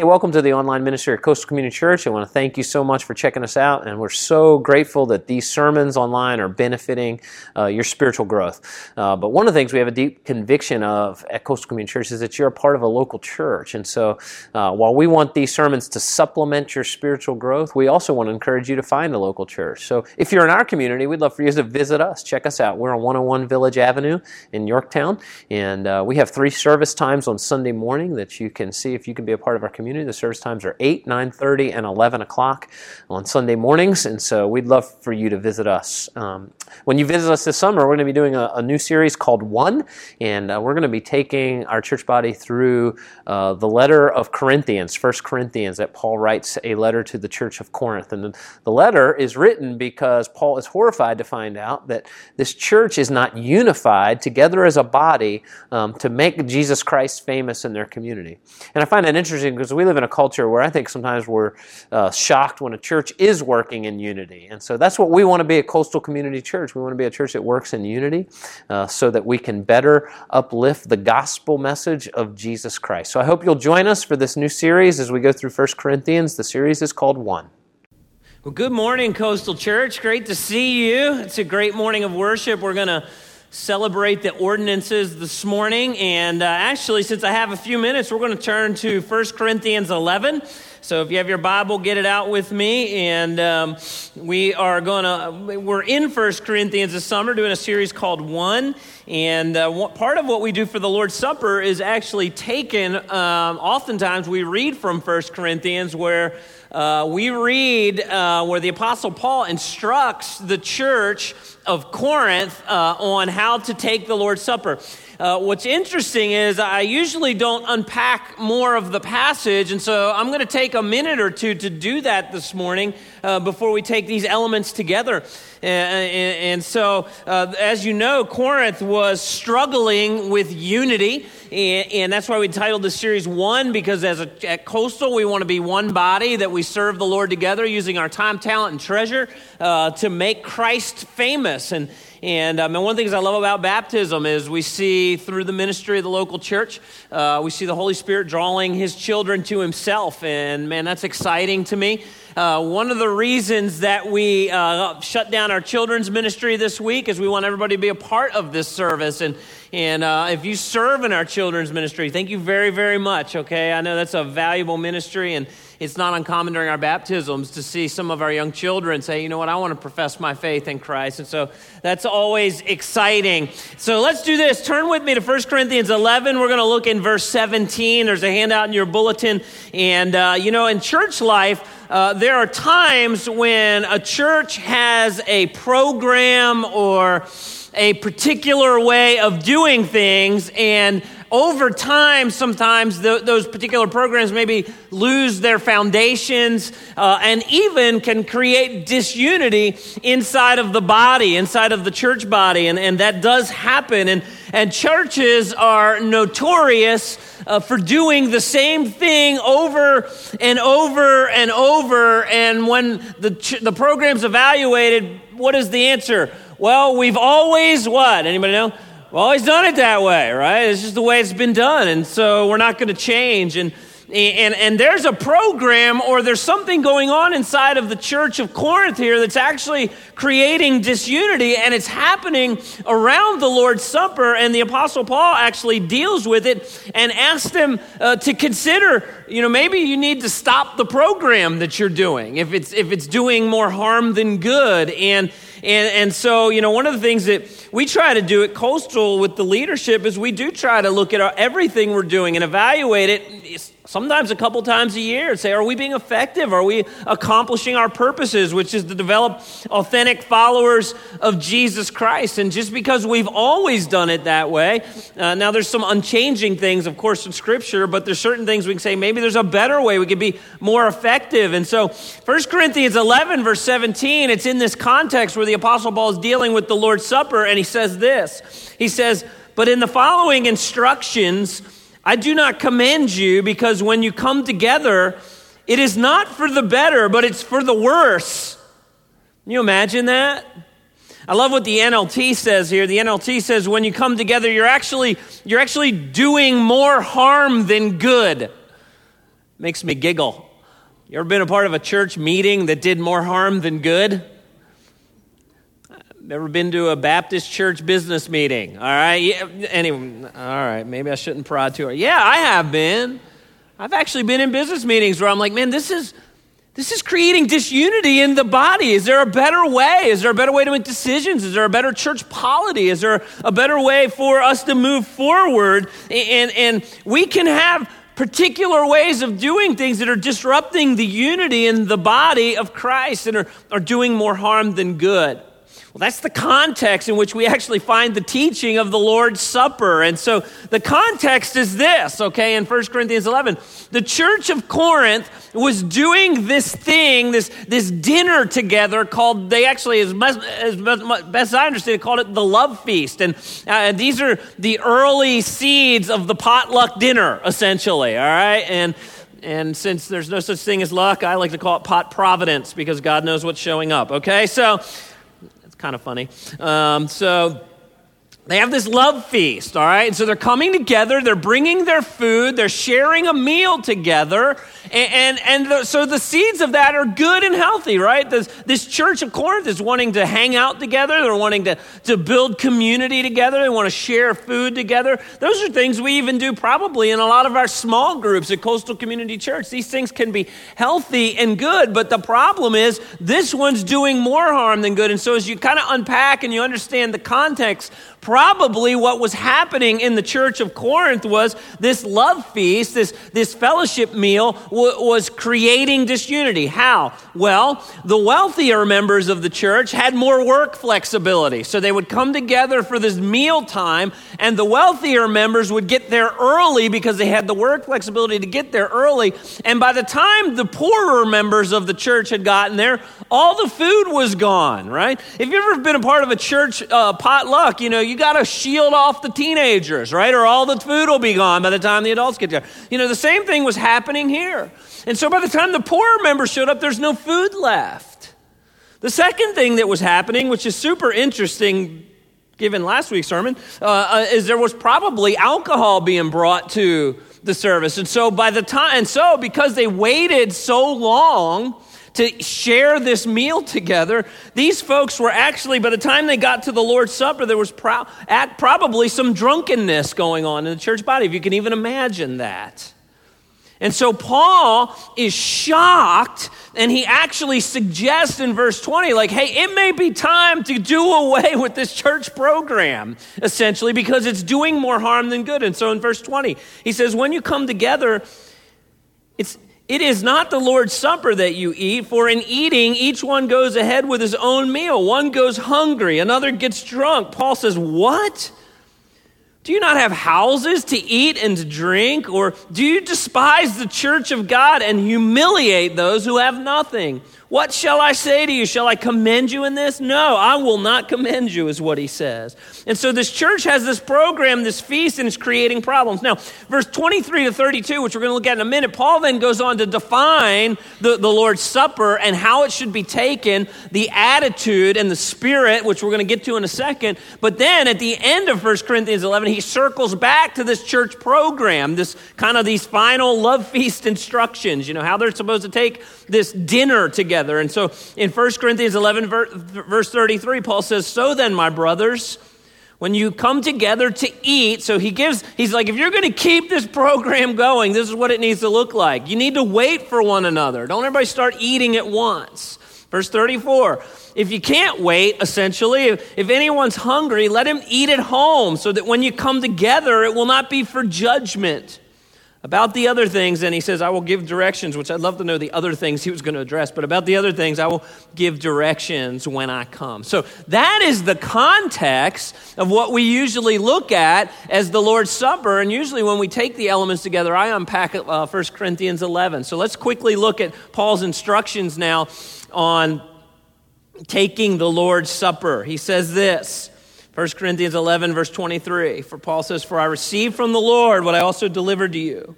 Hey, welcome to the online ministry at Coastal Community Church. I want to thank you so much for checking us out, and we're so grateful that these sermons online are benefiting uh, your spiritual growth. Uh, but one of the things we have a deep conviction of at Coastal Community Church is that you're a part of a local church. And so uh, while we want these sermons to supplement your spiritual growth, we also want to encourage you to find a local church. So if you're in our community, we'd love for you to visit us. Check us out. We're on 101 Village Avenue in Yorktown, and uh, we have three service times on Sunday morning that you can see if you can be a part of our community community. The service times are 8, 9.30, and 11 o'clock on Sunday mornings, and so we'd love for you to visit us. Um, when you visit us this summer, we're going to be doing a, a new series called One, and uh, we're going to be taking our church body through uh, the letter of Corinthians, First Corinthians, that Paul writes a letter to the church of Corinth. And the, letter is written because Paul is horrified to find out that this church is not unified together as a body um, to make Jesus Christ famous in their community. And I find that interesting because we live in a culture where I think sometimes we're uh, shocked when a church is working in unity. And so that's what we want to be a coastal community church. We want to be a church that works in unity uh, so that we can better uplift the gospel message of Jesus Christ. So I hope you'll join us for this new series as we go through 1 Corinthians. The series is called One. Well, good morning, Coastal Church. Great to see you. It's a great morning of worship. We're going to celebrate the ordinances this morning. And uh, actually, since I have a few minutes, we're going to turn to 1 Corinthians 11. So if you have your Bible, get it out with me. And um, we are going to, we're in 1 Corinthians this summer doing a series called One. And uh, part of what we do for the Lord's Supper is actually taken, um, oftentimes we read from 1 Corinthians where uh, we read uh, where the Apostle Paul instructs the church of Corinth uh, on how to take the Lord's Supper. Uh, what's interesting is I usually don't unpack more of the passage, and so I'm going to take a minute or two to do that this morning uh, before we take these elements together. And, and, and so, uh, as you know, Corinth was struggling with unity. And, and, that's why we titled the series One, because as a, at Coastal, we want to be one body, that we serve the Lord together using our time, talent, and treasure uh, to make Christ famous. And, and, um, and one of the things I love about baptism is we see through the ministry of the local church, uh, we see the Holy Spirit drawing his children to himself. And man, that's exciting to me. Uh, one of the reasons that we uh, shut down our children's ministry this week is we want everybody to be a part of this service. And, and uh, if you serve in our children's ministry, thank you very, very much, okay? I know that's a valuable ministry. And it's not uncommon during our baptisms to see some of our young children say, you know what, I want to profess my faith in Christ. And so that's always exciting. So let's do this. Turn with me to 1 Corinthians 11. We're going to look in verse 17. There's a handout in your bulletin. And, uh, you know, in church life, uh, there are times when a church has a program or a particular way of doing things, and over time, sometimes the, those particular programs maybe lose their foundations uh, and even can create disunity inside of the body, inside of the church body. And, and that does happen. And, and churches are notorious uh, for doing the same thing over and over and over. And when the, ch- the program's evaluated, what is the answer? Well, we've always what? Anybody know? We've always done it that way, right? It's just the way it's been done. And so we're not going to change. And, and, and there's a program or there's something going on inside of the church of Corinth here that's actually creating disunity and it's happening around the Lord's Supper. And the Apostle Paul actually deals with it and asks them uh, to consider, you know, maybe you need to stop the program that you're doing if it's, if it's doing more harm than good. And, and, and so, you know, one of the things that we try to do at Coastal with the leadership is we do try to look at our, everything we're doing and evaluate it sometimes a couple times a year say, are we being effective? Are we accomplishing our purposes, which is to develop authentic followers of Jesus Christ? And just because we've always done it that way, uh, now there's some unchanging things, of course, in Scripture, but there's certain things we can say maybe there's a better way we could be more effective. And so 1 Corinthians 11, verse 17, it's in this context where the Apostle Paul is dealing with the Lord's Supper, and he says this. He says, But in the following instructions, I do not commend you because when you come together, it is not for the better, but it's for the worse. Can you imagine that? I love what the NLT says here. The NLT says when you come together, you're actually, you're actually doing more harm than good. makes me giggle. You ever been a part of a church meeting that did more harm than good? Ever been to a Baptist church business meeting? All right. Yeah, anyway, all right. Maybe I shouldn't prod too hard. Yeah, I have been. I've actually been in business meetings where I'm like, man, this is this is creating disunity in the body. Is there a better way? Is there a better way to make decisions? Is there a better church polity? Is there a better way for us to move forward? And, and we can have particular ways of doing things that are disrupting the unity in the body of Christ and are, are doing more harm than good. Well, that's the context in which we actually find the teaching of the Lord's Supper. And so the context is this, okay, in 1 Corinthians 11. The church of Corinth was doing this thing, this, this dinner together called, they actually, as, best as best I understand it, called it the love feast. And uh, these are the early seeds of the potluck dinner, essentially, all right? And and since there's no such thing as luck, I like to call it pot providence because God knows what's showing up. Okay, so kind of funny. Um, so they have this love feast, all right? And so they're coming together, they're bringing their food, they're sharing a meal together. And, and, and the, so the seeds of that are good and healthy, right? This, this church of Corinth is wanting to hang out together, they're wanting to, to build community together, they want to share food together. Those are things we even do probably in a lot of our small groups at Coastal Community Church. These things can be healthy and good, but the problem is this one's doing more harm than good. And so as you kind of unpack and you understand the context, probably what was happening in the church of Corinth was this love feast, this, this fellowship meal w- was creating disunity. How? Well, the wealthier members of the church had more work flexibility. So they would come together for this meal time, and the wealthier members would get there early because they had the work flexibility to get there early. And by the time the poorer members of the church had gotten there, all the food was gone, right? If you've ever been a part of a church uh, potluck, you know, you got to shield off the teenagers, right? Or all the food will be gone by the time the adults get there. You know, the same thing was happening here. And so by the time the poorer members showed up, there's no food left. The second thing that was happening, which is super interesting given last week's sermon, uh, uh, is there was probably alcohol being brought to the service. And so by the time, and so because they waited so long, to share this meal together. These folks were actually, by the time they got to the Lord's Supper, there was pro- probably some drunkenness going on in the church body, if you can even imagine that. And so Paul is shocked, and he actually suggests in verse 20, like, hey, it may be time to do away with this church program, essentially, because it's doing more harm than good. And so in verse 20, he says, when you come together, it's, it is not the Lord's Supper that you eat, for in eating, each one goes ahead with his own meal. One goes hungry, another gets drunk. Paul says, What? Do you not have houses to eat and to drink? Or do you despise the church of God and humiliate those who have nothing? What shall I say to you? Shall I commend you in this? No, I will not commend you, is what he says. And so this church has this program, this feast, and it's creating problems. Now, verse 23 to 32, which we're going to look at in a minute, Paul then goes on to define the, the Lord's Supper and how it should be taken, the attitude and the spirit, which we're going to get to in a second. But then at the end of 1 Corinthians 11, he circles back to this church program, this kind of these final love feast instructions, you know, how they're supposed to take this dinner together. And so in 1 Corinthians 11, verse 33, Paul says, So then, my brothers, when you come together to eat, so he gives, he's like, if you're going to keep this program going, this is what it needs to look like. You need to wait for one another. Don't everybody start eating at once. Verse 34 if you can't wait, essentially, if, if, anyone's hungry, let him eat at home so that when you come together, it will not be for judgment. About the other things, and he says, I will give directions, which I'd love to know the other things he was going to address, but about the other things, I will give directions when I come. So that is the context of what we usually look at as the Lord's Supper. And usually when we take the elements together, I unpack uh, 1 Corinthians 11. So let's quickly look at Paul's instructions now on taking the Lord's Supper. He says this. 1 Corinthians 11, verse 23. For Paul says, For I received from the Lord what I also delivered to you.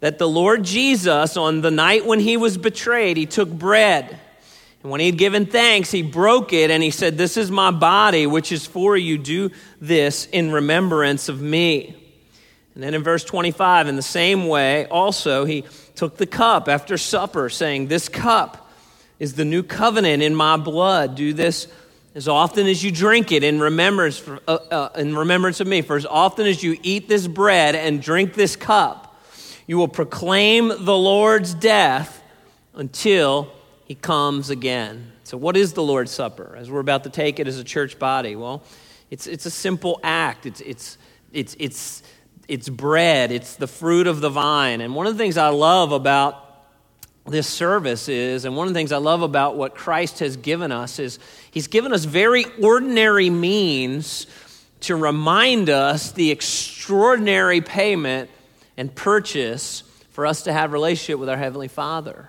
That the Lord Jesus, on the night when he was betrayed, he took bread. And when he had given thanks, he broke it and he said, This is my body, which is for you. Do this in remembrance of me. And then in verse 25, in the same way, also, he took the cup after supper, saying, This cup is the new covenant in my blood. Do this as often as you drink it in remembrance, for, uh, uh, in remembrance of me. For as often as you eat this bread and drink this cup, you will proclaim the Lord's death until he comes again. So, what is the Lord's Supper as we're about to take it as a church body? Well, it's, it's a simple act. It's, it's, it's, it's it's bread, it's the fruit of the vine. And one of the things I love about this service is, and one of the things I love about what Christ has given us is he's given us very ordinary means to remind us the extraordinary payment and purchase for us to have relationship with our heavenly Father.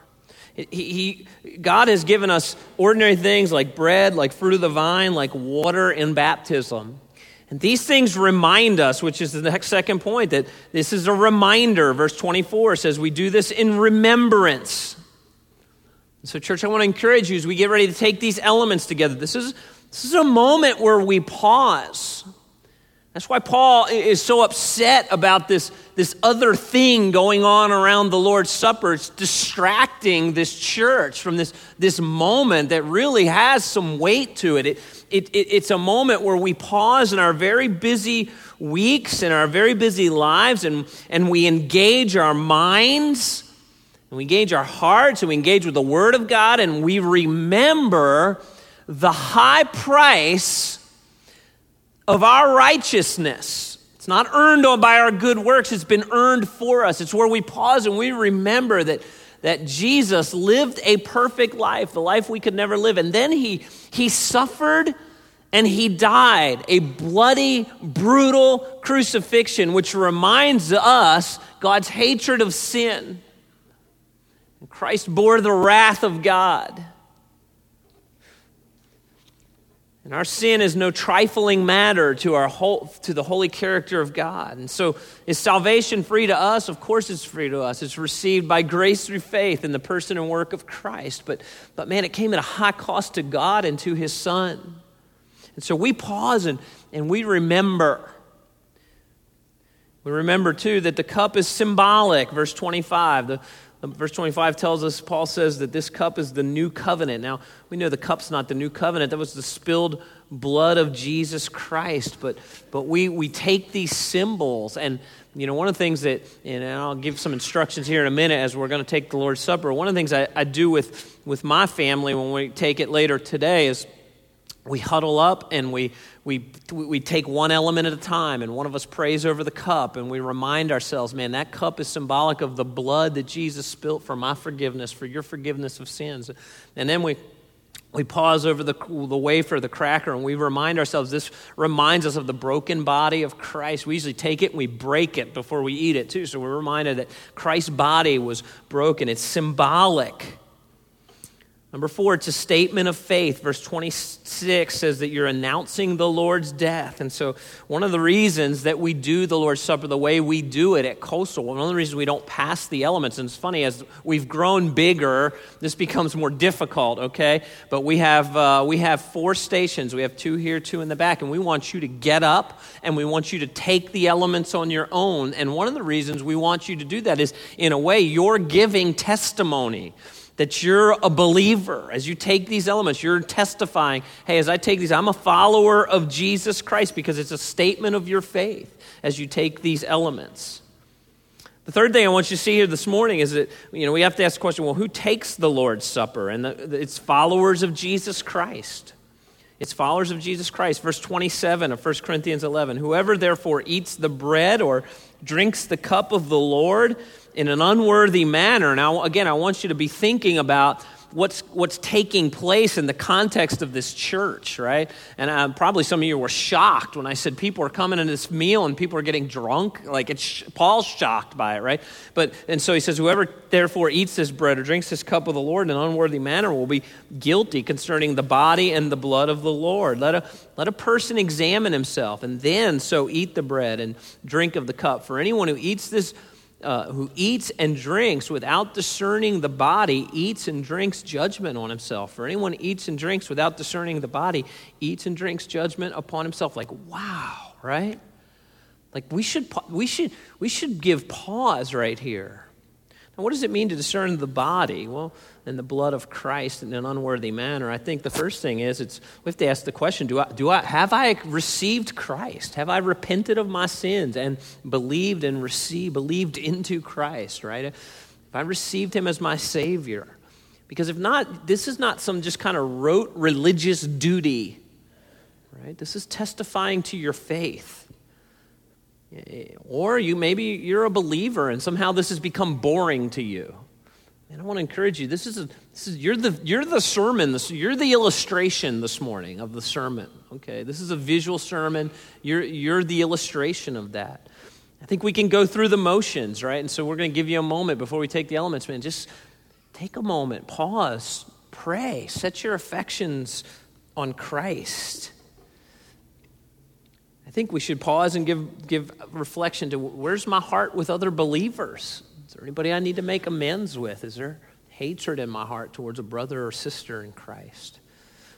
He, he, God has given us ordinary things like bread, like fruit of the vine, like water in baptism. And these things remind us, which is the next second point, that this is a reminder. Verse 24 says, We do this in remembrance. So, church, I want to encourage you as we get ready to take these elements together. This is, this is a moment where we pause that's why Paul is so upset about this, this other thing going on around the Lord's Supper. It's distracting this church from this, this moment that really has some weight to it. It, it, it. It's a moment where we pause in our very busy weeks, and our very busy lives, and, and we engage our minds, and we engage our hearts, and we engage with the Word of God, and we remember the high price of our righteousness. It's not earned by our good works, it's been earned for us. It's where we pause and we remember that, that Jesus lived a perfect life, the life we could never live. And then he, he suffered and he died a bloody, brutal crucifixion, which reminds us God's hatred of sin. Christ bore the wrath of God. And our sin is no trifling matter to, our whole, to the holy character of God. And so, is salvation free to us? Of course, it's free to us. It's received by grace through faith in the person and work of Christ. But, but man, it came at a high cost to God and to his Son. And so, we pause and, and we remember. We remember, too, that the cup is symbolic. Verse 25. The, Verse 25 tells us, Paul says that this cup is the new covenant. Now, we know the cup's not the new covenant. That was the spilled blood of Jesus Christ. But, but we, we take these symbols. And, you know, one of the things that, and I'll give some instructions here in a minute as we're going to take the Lord's Supper. One of the things I, I do with, with my family when we take it later today is we huddle up and we, we, we take one element at a time, and one of us prays over the cup, and we remind ourselves, man, that cup is symbolic of the blood that Jesus spilt for my forgiveness, for your forgiveness of sins. And then we, we pause over the, the wafer, the cracker, and we remind ourselves this reminds us of the broken body of Christ. We usually take it and we break it before we eat it, too. So we're reminded that Christ's body was broken. It's symbolic Number four, it's a statement of faith. Verse 26 says that you're announcing the Lord's death. And so, one of the reasons that we do the Lord's Supper the way we do it at Coastal, one of the reasons we don't pass the elements, and it's funny, as we've grown bigger, this becomes more difficult, okay? But we have, uh, we have four stations. We have two here, two in the back, and we want you to get up and we want you to take the elements on your own. And one of the reasons we want you to do that is, in a way, you're giving testimony that you're a believer. As you take these elements, you're testifying, hey, as I take these, I'm a follower of Jesus Christ because it's a statement of your faith as you take these elements. The third thing I want you to see here this morning is that, you know, we have to ask the question well, who takes the Lord's Supper? And the, it's followers of Jesus Christ. It's followers of Jesus Christ. Verse 27 of 1 Corinthians 11 Whoever therefore eats the bread or drinks the cup of the Lord, in an unworthy manner. Now, again, I want you to be thinking about what's, what's taking place in the context of this church, right? And uh, probably some of you were shocked when I said people are coming to this meal and people are getting drunk. Like it's, Paul's shocked by it, right? But, and so he says, whoever therefore eats this bread or drinks this cup of the Lord in an unworthy manner will be guilty concerning the body and the blood of the Lord. Let a, let a person examine himself and then so eat the bread and drink of the cup. For anyone who eats this uh, who eats and drinks without discerning the body eats and drinks judgment on himself. For anyone eats and drinks without discerning the body eats and drinks judgment upon himself. Like, wow, right? Like we should, we should, we should give pause right here. Now, what does it mean to discern the body? Well, in the blood of Christ in an unworthy manner. I think the first thing is it's we have to ask the question: Do I, do I have I received Christ? Have I repented of my sins and believed and received, believed into Christ? Right? Have I received Him as my Savior? Because if not, this is not some just kind of rote religious duty. Right? This is testifying to your faith. Eh, or you maybe you're a believer and somehow this has become boring to you. And I want to encourage you. This is, a, this is you're the you're the sermon. This, you're the illustration this morning of the sermon. Okay, this is a visual sermon. You're you're the illustration of that. I think we can go through the motions, right? And so we're going to give you a moment before we take the elements, man. Just take a moment, pause, pray, set your affections on Christ. I think we should pause and give, give reflection to where's my heart with other believers? Is there anybody I need to make amends with? Is there hatred in my heart towards a brother or sister in Christ?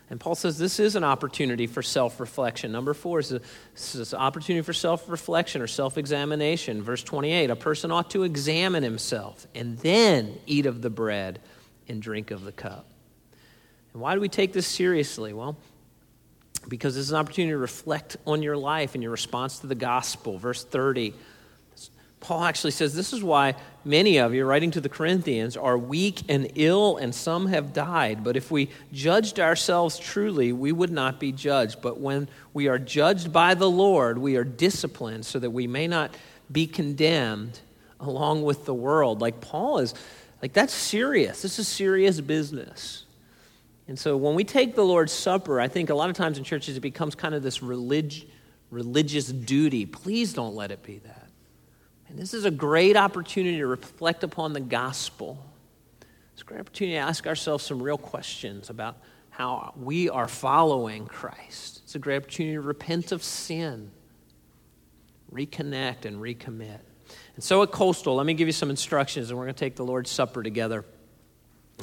And Paul says this is an opportunity for self reflection. Number four is, a, is an opportunity for self reflection or self examination. Verse 28 a person ought to examine himself and then eat of the bread and drink of the cup. And why do we take this seriously? Well, because this is an opportunity to reflect on your life and your response to the gospel. Verse 30, Paul actually says this is why many of you, writing to the Corinthians, are weak and ill, and some have died. But if we judged ourselves truly, we would not be judged. But when we are judged by the Lord, we are disciplined so that we may not be condemned along with the world. Like Paul is, like that's serious. This is serious business. And so when we take the Lord's Supper, I think a lot of times in churches it becomes kind of this relig- religious duty. Please don't let it be that. And this is a great opportunity to reflect upon the gospel. It's a great opportunity to ask ourselves some real questions about how we are following Christ. It's a great opportunity to repent of sin, reconnect, and recommit. And so at Coastal, let me give you some instructions, and we're going to take the Lord's Supper together.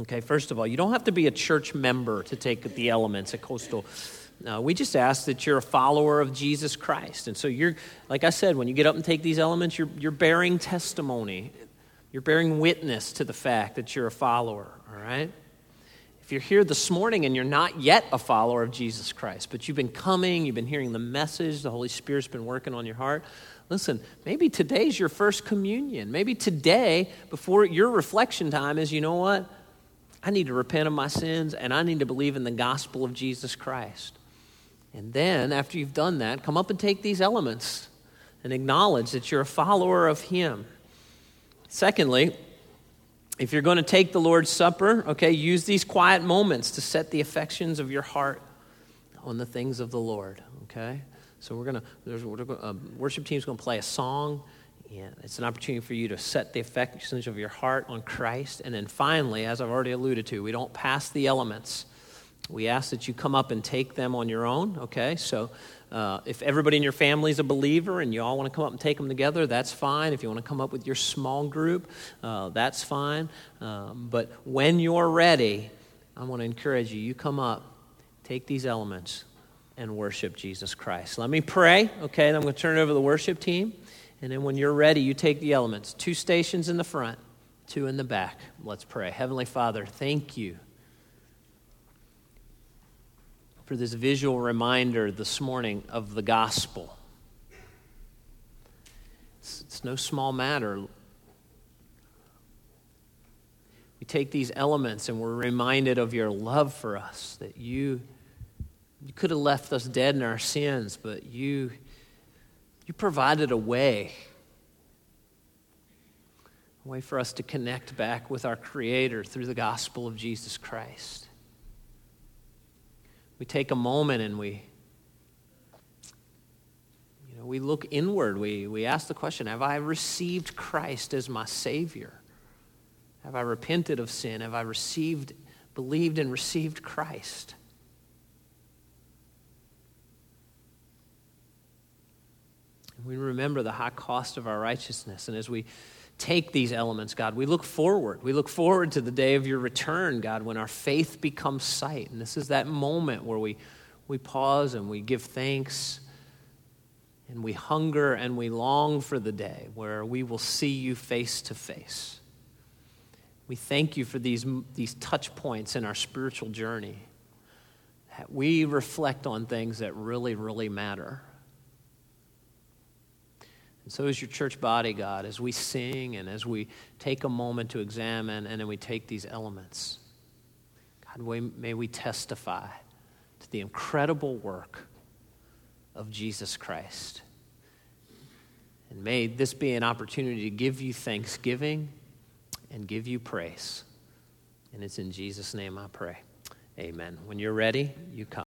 Okay, first of all, you don't have to be a church member to take the elements at Coastal. No, we just ask that you're a follower of Jesus Christ. And so you're, like I said, when you get up and take these elements, you're, you're bearing testimony. You're bearing witness to the fact that you're a follower, all right? If you're here this morning and you're not yet a follower of Jesus Christ, but you've been coming, you've been hearing the message, the Holy Spirit's been working on your heart, listen, maybe today's your first communion. Maybe today, before your reflection time, is you know what? I need to repent of my sins and I need to believe in the gospel of Jesus Christ. And then, after you've done that, come up and take these elements and acknowledge that you're a follower of Him. Secondly, if you're going to take the Lord's Supper, okay, use these quiet moments to set the affections of your heart on the things of the Lord, okay? So we're going to, there's, um, worship team's going to play a song. It's an opportunity for you to set the affections of your heart on Christ. And then finally, as I've already alluded to, we don't pass the elements. We ask that you come up and take them on your own, okay? So uh, if everybody in your family is a believer and you all want to come up and take them together, that's fine. If you want to come up with your small group, uh, that's fine. Um, but when you're ready, I want to encourage you, you come up, take these elements, and worship Jesus Christ. Let me pray, okay? And I'm going to turn it over to the worship team. And then when you're ready, you take the elements. Two stations in the front, two in the back. Let's pray. Heavenly Father, thank you for this visual reminder this morning of the gospel. It's, it's no small matter. We take these elements and we're reminded of your love for us, that you, you could have left us dead in our sins, but you you provided a way, a way for us to connect back with our Creator through the gospel of Jesus Christ. We take a moment and we you know, we look inward. We, we ask the question Have I received Christ as my Savior? Have I repented of sin? Have I received, believed, and received Christ? We remember the high cost of our righteousness. And as we take these elements, God, we look forward. We look forward to the day of your return, God, when our faith becomes sight. And this is that moment where we, we pause and we give thanks And we hunger and we long for the day where we will see you face to face. We thank you for these, these touch points in our spiritual journey. That we reflect on things that really, really matter. And so, is your church body, God, as we sing and as we take a moment to examine and then we take these elements, God, may we testify to the incredible work of Jesus Christ. And may this be an opportunity to give you thanksgiving and give you praise. And it's in Jesus' name I pray. Amen. When you're ready, you come.